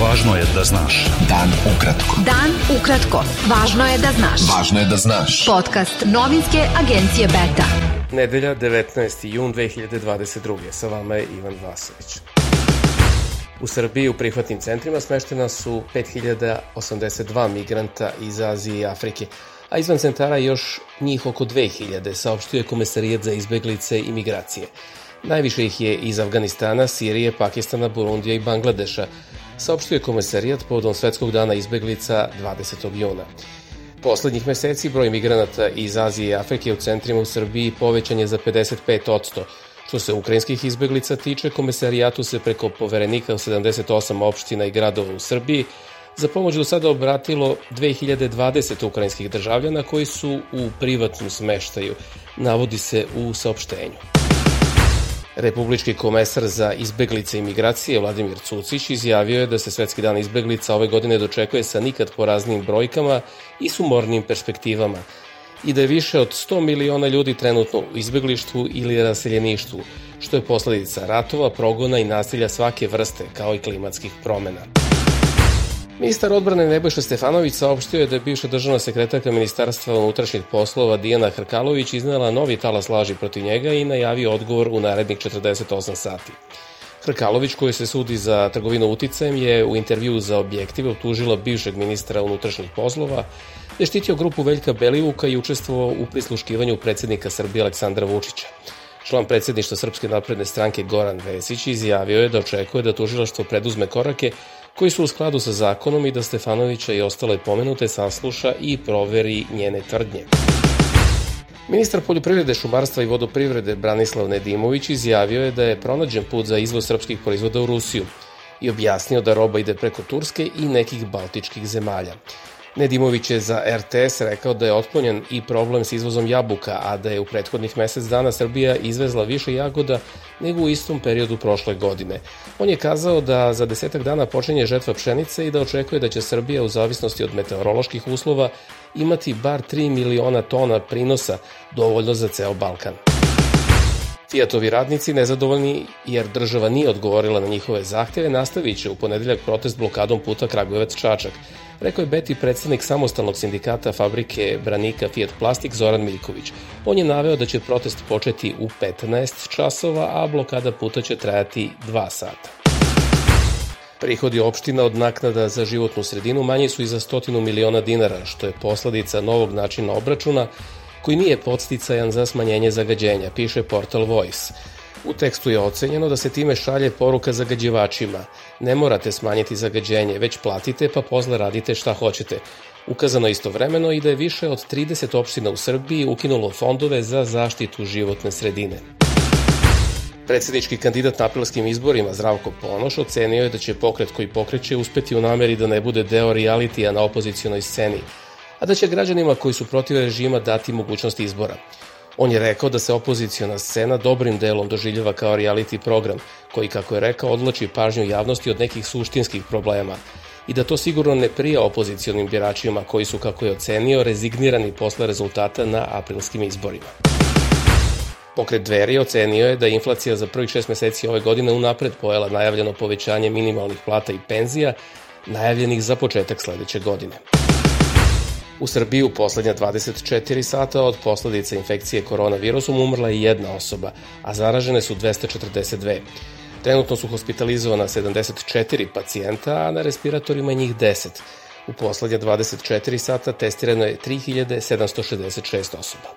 Važno je da znaš. Dan ukratko. Dan ukratko. Važno je da znaš. Važno je da znaš. Podcast novinske agencije Beta. Nedelja 19. jun 2022. Sa vama je Ivan Vasović. U Srbiji u prihvatnim centrima smeštena su 5082 migranta iz Azije i Afrike, a izvan centara još njih oko 2000, saopštio je Komesarijet za izbeglice i migracije. Najviše ih je iz Afganistana, Sirije, Pakistana, Burundija i Bangladeša, saopštio je Komesarijat povodom Svetskog dana izbeglica 20. juna. Poslednjih meseci broj migranata iz Azije i Afrike u centrima u Srbiji povećan je za 55%. Što se ukrajinskih izbeglica tiče, komesarijatu se preko poverenika u 78 opština i gradova u Srbiji za pomoć do sada obratilo 2020 ukrajinskih državljana koji su u privatnom smeštaju, navodi se u saopštenju. Republički komesar za izbeglice i migracije Vladimir Cucić izjavio je da se Svetski dan izbeglica ove godine dočekuje sa nikad poraznim brojkama i sumornim perspektivama i da je više od 100 miliona ljudi trenutno u izbeglištvu ili raseljeništvu, što je posledica ratova, progona i nasilja svake vrste, kao i klimatskih promena. Ministar odbrane Nebojša Stefanović saopštio je da je bivša državna sekretarka Ministarstva unutrašnjih poslova Dijana Hrkalović iznela novi talas laži protiv njega i najavio odgovor u narednih 48 sati. Hrkalović, koji se sudi za trgovinu uticajem, je u intervju za objektive utužila bivšeg ministra unutrašnjih poslova, da je štitio grupu Veljka Belivuka i učestvovao u prisluškivanju predsednika Srbije Aleksandra Vučića. Član predsedništva Srpske napredne stranke Goran Vesić izjavio je da očekuje da tužilaštvo preduzme korake koji su u skladu sa zakonom i da Stefanovića i ostale pomenute sasluša i proveri njene tvrdnje. Ministar poljoprivrede, šumarstva i vodoprivrede Branislav Nedimović izjavio je da je pronađen put za izvoz srpskih proizvoda u Rusiju i objasnio da roba ide preko Turske i nekih baltičkih zemalja. Nedimović je za RTS rekao da je otklonjen i problem s izvozom jabuka, a da je u prethodnih mesec dana Srbija izvezla više jagoda nego u istom periodu prošle godine. On je kazao da za desetak dana počinje žetva pšenice i da očekuje da će Srbija u zavisnosti od meteoroloških uslova imati bar 3 miliona tona prinosa, dovoljno za ceo Balkan. Fijatovi radnici, nezadovoljni jer država nije odgovorila na njihove zahteve, nastavit će u ponedeljak protest blokadom puta Kragujevac-Čačak, rekao je Beti predsednik samostalnog sindikata fabrike Branika Fiat Plastik Zoran Miljković. On je naveo da će protest početi u 15 časova, a blokada puta će trajati 2 sata. Prihodi opština od naknada za životnu sredinu manji su i za stotinu miliona dinara, što je posledica novog načina obračuna koji nije podsticajan za smanjenje zagađenja, piše portal Voice. U tekstu je ocenjeno da se time šalje poruka zagađivačima. Ne morate smanjiti zagađenje, već platite pa posle radite šta hoćete. Ukazano istovremeno i da je više od 30 opština u Srbiji ukinulo fondove za zaštitu životne sredine. Predsednički kandidat na aprilskim izborima Zdravko Ponoš ocenio je da će pokret koji pokreće uspeti u nameri da ne bude deo realitija na opozicijonoj sceni, a da će građanima koji su protiv režima dati mogućnost izbora. On je rekao da se opozicijona scena dobrim delom doživljava kao reality program, koji, kako je rekao, odlači pažnju javnosti od nekih suštinskih problema i da to sigurno ne prija opozicijonim biračima koji su, kako je ocenio, rezignirani posle rezultata na aprilskim izborima. Pokret dveri ocenio je da je inflacija za prvih šest meseci ove godine unapred pojela najavljeno povećanje minimalnih plata i penzija, najavljenih za početak sledeće godine. U Srbiji u poslednja 24 sata od posledica infekcije koronavirusom umrla je jedna osoba, a zaražene su 242. Trenutno su hospitalizovana 74 pacijenta, a na respiratorima njih 10. U poslednja 24 sata testirano je 3766 osoba.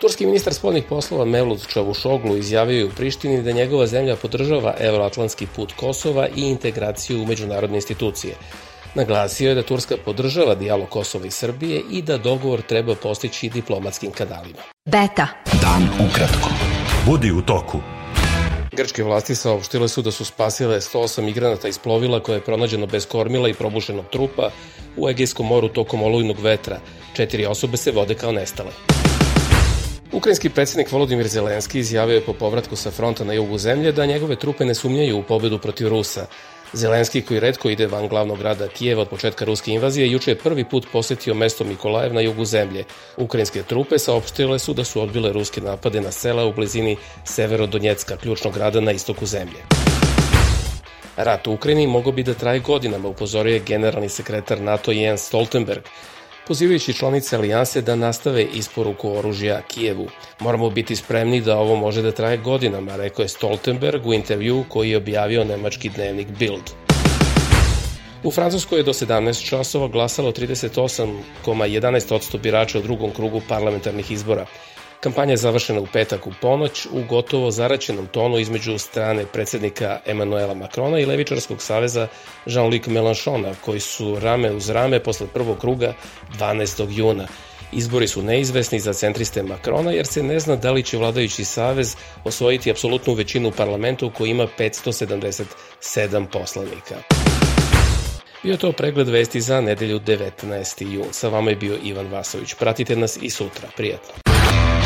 Turski ministar spodnih poslova Mevlut Čavušoglu izjavio je u Prištini da njegova zemlja podržava evroatlantski put Kosova i integraciju u međunarodne institucije. Naglasio je da Turska podržava dijalog Kosova i Srbije i da dogovor treba postići diplomatskim kanalima. Beta. Dan ukratko. Budi u toku. Grčke vlasti saopštile su da su spasile 108 migranata iz plovila koje je pronađeno bez kormila i probušenog trupa u Egejskom moru tokom olujnog vetra. Četiri osobe se vode kao nestale. Ukrajinski predsednik Volodimir Zelenski izjavio je po povratku sa fronta na jugu zemlje da njegove trupe ne sumnjaju u pobedu protiv Rusa. Zelenski, koji redko ide van glavnog grada Kijeva od početka ruske invazije, juče je prvi put posetio mesto Mikolajev na jugu zemlje. Ukrajinske trupe saopštile su da su odbile ruske napade na sela u blizini Severodonjecka, ključnog grada na istoku zemlje. Rat u Ukrajini mogo bi da traje godinama, upozorio je generalni sekretar NATO Jens Stoltenberg, pozivajući članice alijanse da nastave isporuku oružja Kijevu. Moramo biti spremni da ovo može da traje godinama, rekao je Stoltenberg u intervju koji je objavio nemački dnevnik Bild. U Francuskoj je do 17 časova glasalo 38,11% birača u drugom krugu parlamentarnih izbora. Kampanja je završena u petak u ponoć u gotovo zaraćenom tonu između strane predsednika Emanuela Macrona i Levičarskog saveza Jean-Luc Mélenchona, koji su rame uz rame posle prvog kruga 12. juna. Izbori su neizvesni za centriste Makrona jer se ne zna da li će vladajući savez osvojiti apsolutnu većinu u parlamentu koji ima 577 poslanika. Bio to pregled vesti za nedelju 19. jun. Sa vama je bio Ivan Vasović. Pratite nas i sutra. Prijetno.